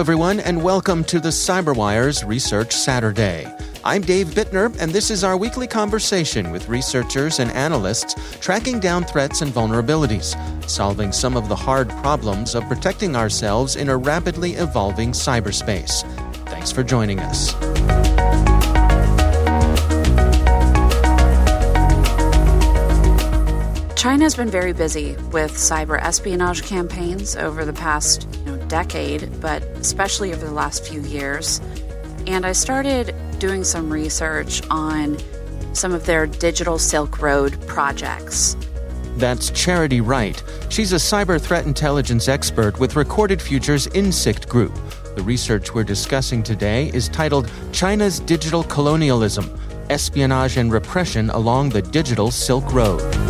Everyone, and welcome to the CyberWire's Research Saturday. I'm Dave Bittner, and this is our weekly conversation with researchers and analysts tracking down threats and vulnerabilities, solving some of the hard problems of protecting ourselves in a rapidly evolving cyberspace. Thanks for joining us. China's been very busy with cyber espionage campaigns over the past you know, decade, but especially over the last few years. And I started doing some research on some of their digital Silk Road projects. That's Charity Wright. She's a cyber threat intelligence expert with Recorded Future's Insikt Group. The research we're discussing today is titled China's Digital Colonialism Espionage and Repression Along the Digital Silk Road.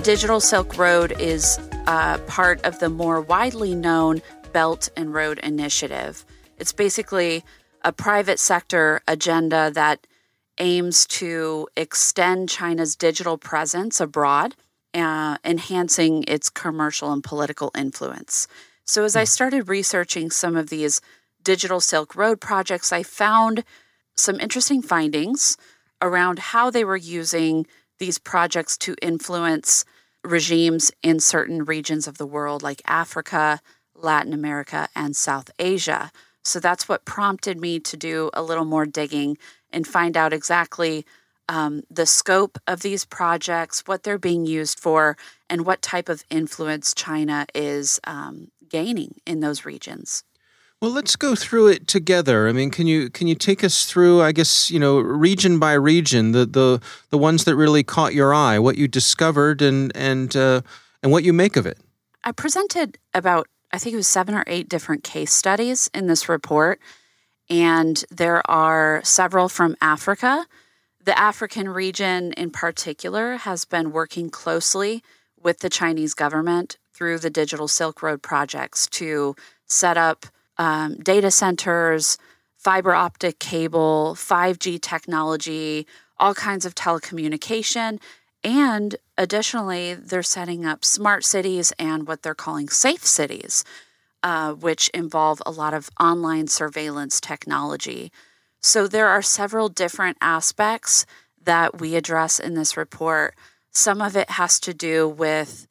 The Digital Silk Road is uh, part of the more widely known Belt and Road Initiative. It's basically a private sector agenda that aims to extend China's digital presence abroad, uh, enhancing its commercial and political influence. So, as I started researching some of these digital Silk Road projects, I found some interesting findings around how they were using these projects to influence regimes in certain regions of the world, like Africa, Latin America, and South Asia. So that's what prompted me to do a little more digging and find out exactly um, the scope of these projects, what they're being used for, and what type of influence China is um, gaining in those regions. Well, let's go through it together. I mean, can you can you take us through, I guess, you know, region by region, the the the ones that really caught your eye, what you discovered, and and uh, and what you make of it? I presented about I think it was seven or eight different case studies in this report, and there are several from Africa. The African region, in particular, has been working closely with the Chinese government through the Digital Silk Road projects to set up um, data centers, fiber optic cable, 5G technology, all kinds of telecommunication. And additionally, they're setting up smart cities and what they're calling safe cities, uh, which involve a lot of online surveillance technology. So there are several different aspects that we address in this report. Some of it has to do with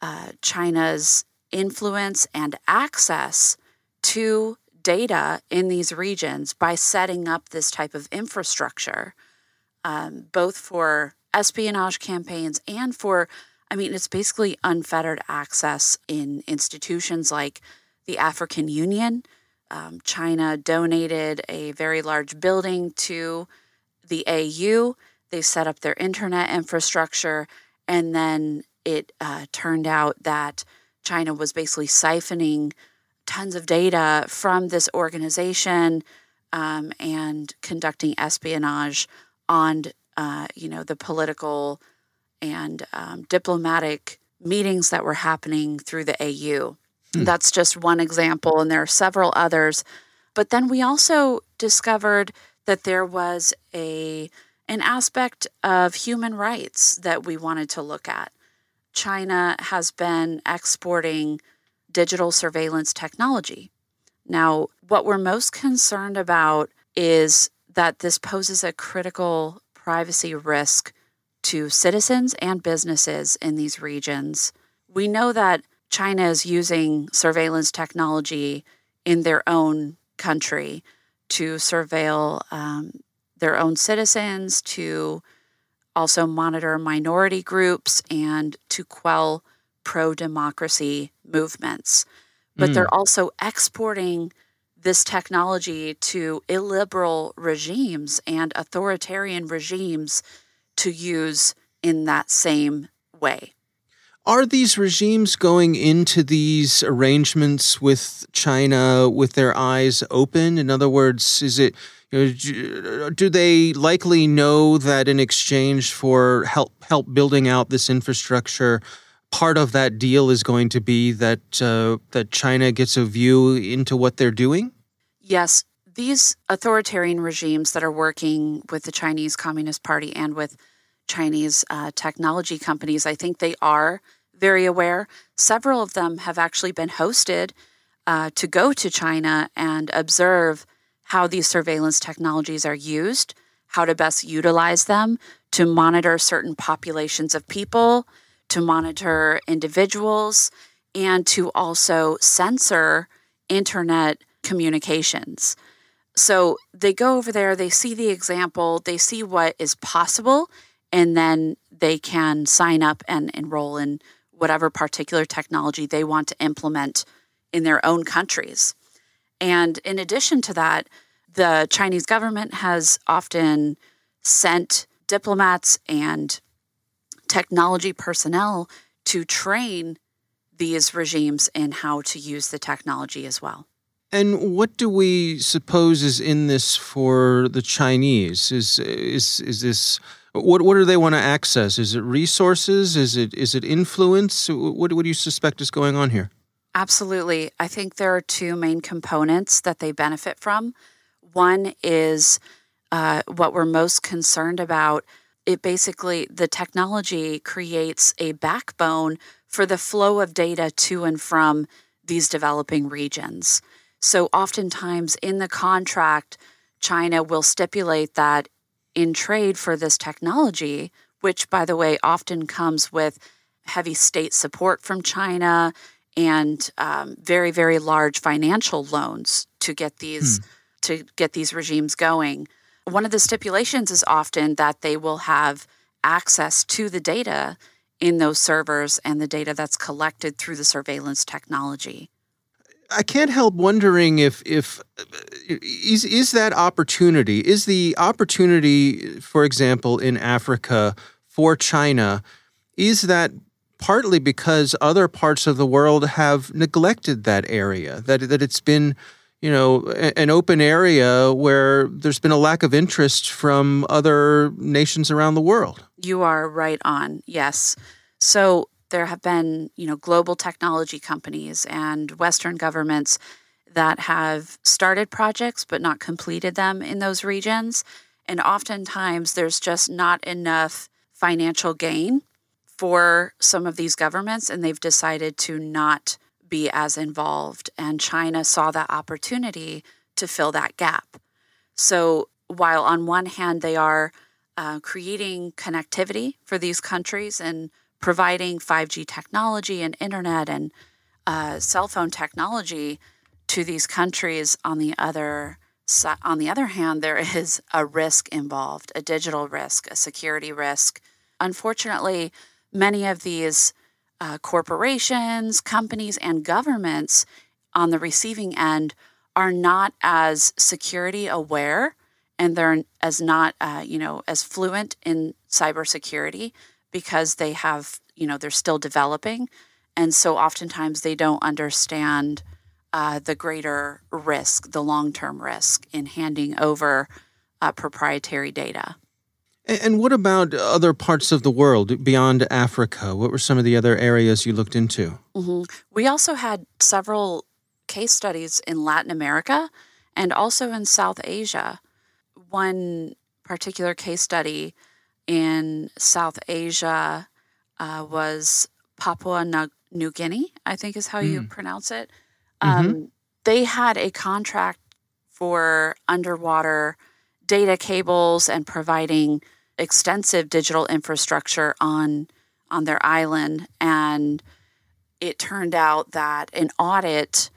uh, China's influence and access to data in these regions by setting up this type of infrastructure, um, both for espionage campaigns and for, I mean, it's basically unfettered access in institutions like the African Union. Um, China donated a very large building to the AU. They set up their internet infrastructure, and then it uh, turned out that China was basically siphoning tons of data from this organization um, and conducting espionage on, uh, you know, the political and um, diplomatic meetings that were happening through the AU. Hmm. That's just one example, and there are several others. But then we also discovered that there was a an aspect of human rights that we wanted to look at. China has been exporting digital surveillance technology. Now, what we're most concerned about is that this poses a critical privacy risk to citizens and businesses in these regions. We know that China is using surveillance technology in their own country to surveil um, their own citizens, to also monitor minority groups, and to quell pro democracy movements. But mm. they're also exporting this technology to illiberal regimes and authoritarian regimes to use in that same way. Are these regimes going into these arrangements with China with their eyes open? In other words, is it do they likely know that in exchange for help help building out this infrastructure, part of that deal is going to be that uh, that China gets a view into what they're doing? Yes, these authoritarian regimes that are working with the Chinese Communist Party and with Chinese uh, technology companies, I think they are very aware. Several of them have actually been hosted uh, to go to China and observe how these surveillance technologies are used, how to best utilize them to monitor certain populations of people, to monitor individuals, and to also censor internet communications. So they go over there, they see the example, they see what is possible, and then they can sign up and enroll in whatever particular technology they want to implement in their own countries. And in addition to that, the Chinese government has often sent diplomats and technology personnel to train these regimes in how to use the technology as well. And what do we suppose is in this for the Chinese? Is is is this what what do they want to access? Is it resources? Is it is it influence? What what do you suspect is going on here? Absolutely. I think there are two main components that they benefit from. One is uh, what we're most concerned about it basically, the technology creates a backbone for the flow of data to and from these developing regions. So, oftentimes in the contract, China will stipulate that in trade for this technology, which, by the way, often comes with heavy state support from China and um, very, very large financial loans to get these hmm. to get these regimes going. One of the stipulations is often that they will have access to the data in those servers and the data that's collected through the surveillance technology. I can't help wondering if if uh, is is that opportunity is the opportunity, for example, in Africa for China, is that partly because other parts of the world have neglected that area that that it's been you know, an open area where there's been a lack of interest from other nations around the world. You are right on. Yes. So there have been, you know, global technology companies and Western governments that have started projects but not completed them in those regions. And oftentimes there's just not enough financial gain for some of these governments, and they've decided to not be as involved. And China saw that opportunity to fill that gap. So, while on one hand they are uh, creating connectivity for these countries and providing 5G technology and internet and uh, cell phone technology to these countries. On the other on the other hand, there is a risk involved, a digital risk, a security risk. Unfortunately, many of these uh, corporations, companies, and governments on the receiving end are not as security aware and they're as not uh, you know as fluent in cybersecurity because they have you know they're still developing. And so oftentimes they don't understand uh, the greater risk the long-term risk in handing over uh, proprietary data and what about other parts of the world beyond Africa? What were some of the other areas you looked into? Mm-hmm. We also had several case studies in Latin America and also in South Asia one particular case study in South Asia uh, was Papua New Guinea, I think is how mm. you pronounce it. Mm-hmm. Um, mm-hmm. They had a contract for underwater data cables and providing extensive digital infrastructure on on their island. And it turned out that an audit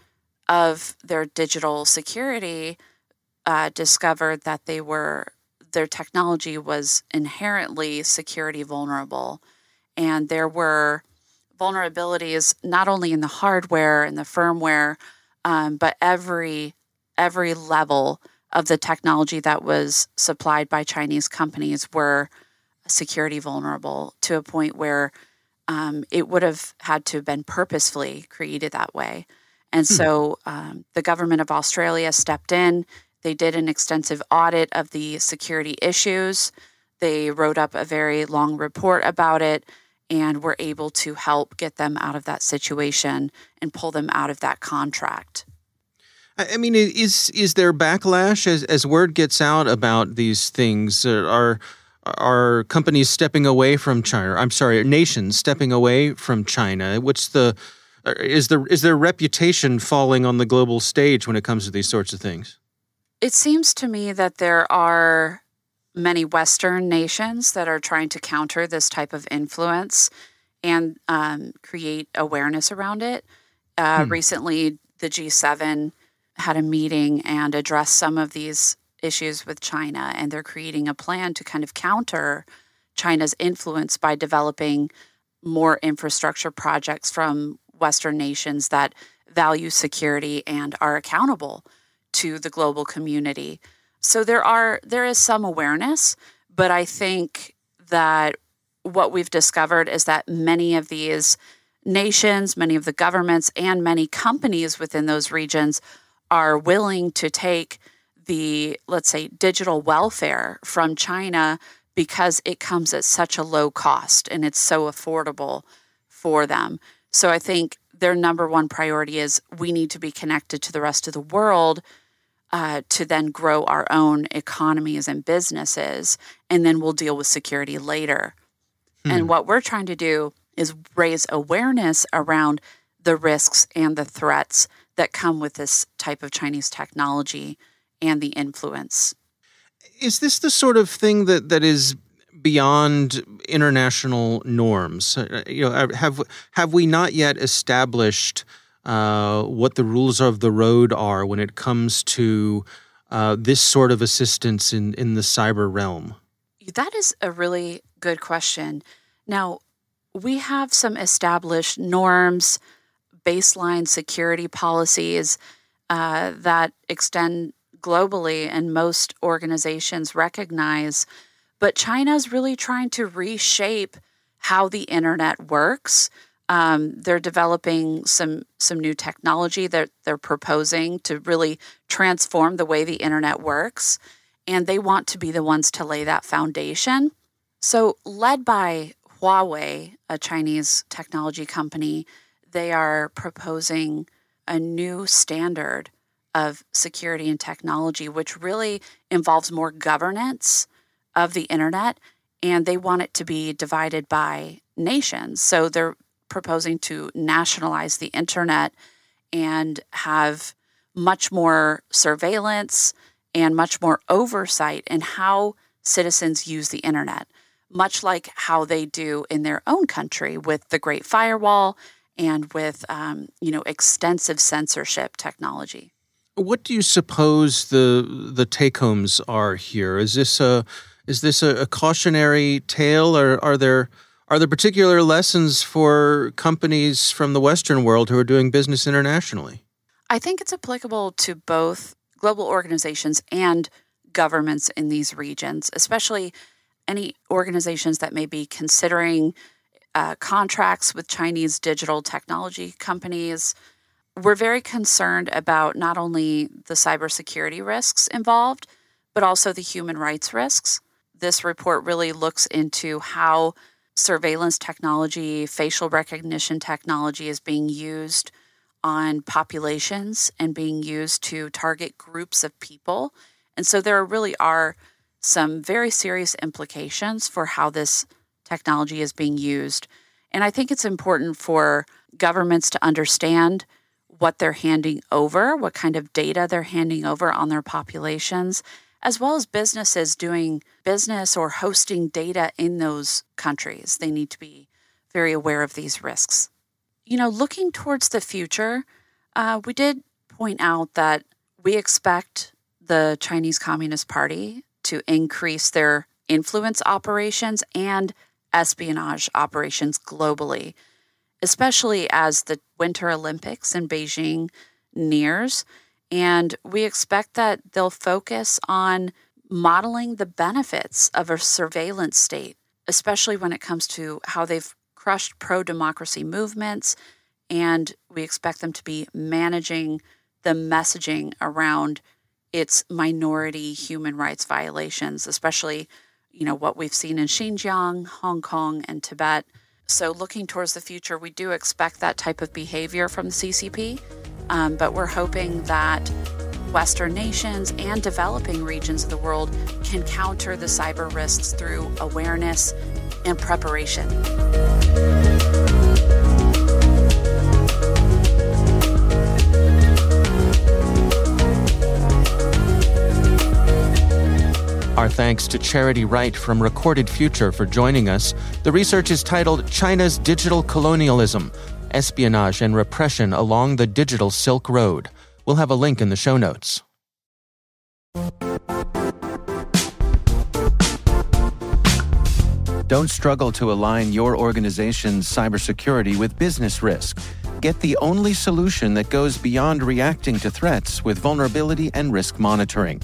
of their digital security uh, discovered that they were their technology was inherently security vulnerable, and there were vulnerabilities not only in the hardware and the firmware, um, but every every level of the technology that was supplied by Chinese companies were security vulnerable to a point where um, it would have had to have been purposefully created that way. And hmm. so um, the government of Australia stepped in. They did an extensive audit of the security issues. They wrote up a very long report about it and were able to help get them out of that situation and pull them out of that contract. I mean, is is there backlash as as word gets out about these things? Uh, are are companies stepping away from China? I'm sorry, nations stepping away from China? What's the uh, is the is their reputation falling on the global stage when it comes to these sorts of things? It seems to me that there are many Western nations that are trying to counter this type of influence and um, create awareness around it. Uh, hmm. Recently, the G7 had a meeting and addressed some of these issues with China, and they're creating a plan to kind of counter China's influence by developing more infrastructure projects from Western nations that value security and are accountable to the global community. So there are there is some awareness, but I think that what we've discovered is that many of these nations, many of the governments and many companies within those regions are willing to take the let's say digital welfare from China because it comes at such a low cost and it's so affordable for them. So I think their number one priority is we need to be connected to the rest of the world uh, to then grow our own economies and businesses, and then we'll deal with security later. Hmm. And what we're trying to do is raise awareness around the risks and the threats that come with this type of Chinese technology and the influence. Is this the sort of thing that, that is beyond international norms? Uh, you know, have have we not yet established uh, what the rules of the road are when it comes to uh, this sort of assistance in, in the cyber realm? That is a really good question. Now, we have some established norms, baseline security policies uh, that extend globally, and most organizations recognize. But China is really trying to reshape how the internet works. Um, they're developing some some new technology that they're proposing to really transform the way the internet works, and they want to be the ones to lay that foundation. So, led by Huawei, a Chinese technology company, they are proposing a new standard of security and technology, which really involves more governance of the internet, and they want it to be divided by nations. So they're proposing to nationalize the internet and have much more surveillance and much more oversight in how citizens use the internet, much like how they do in their own country with the Great Firewall and with um, you know extensive censorship technology. What do you suppose the the take homes are here? Is this a is this a, a cautionary tale, or are there are there particular lessons for companies from the Western world who are doing business internationally? I think it's applicable to both global organizations and governments in these regions, especially any organizations that may be considering uh, contracts with Chinese digital technology companies. We're very concerned about not only the cybersecurity risks involved, but also the human rights risks. This report really looks into how surveillance technology, facial recognition technology is being used on populations and being used to target groups of people. And so there really are some very serious implications for how this technology is being used. And I think it's important for governments to understand what they're handing over, what kind of data they're handing over on their populations, as well as businesses doing business or hosting data in those countries. They need to be very aware of these risks. You know, looking towards the future, uh, we did point out that we expect the Chinese Communist Party to increase their influence operations and espionage operations globally, especially as the Winter Olympics in Beijing nears. And we expect that they'll focus on modeling the benefits of a surveillance state, especially when it comes to how they've crushed pro democracy movements. And we expect them to be managing the messaging around its minority human rights violations, especially you know what we've seen in Xinjiang, Hong Kong, and Tibet. So, looking towards the future, we do expect that type of behavior from the CCP, um, but we're hoping that Western nations and developing regions of the world can counter the cyber risks through awareness and preparation. Our thanks to Charity Wright from Recorded Future for joining us. The research is titled China's Digital Colonialism Espionage and Repression Along the Digital Silk Road. We'll have a link in the show notes. Don't struggle to align your organization's cybersecurity with business risk. Get the only solution that goes beyond reacting to threats with vulnerability and risk monitoring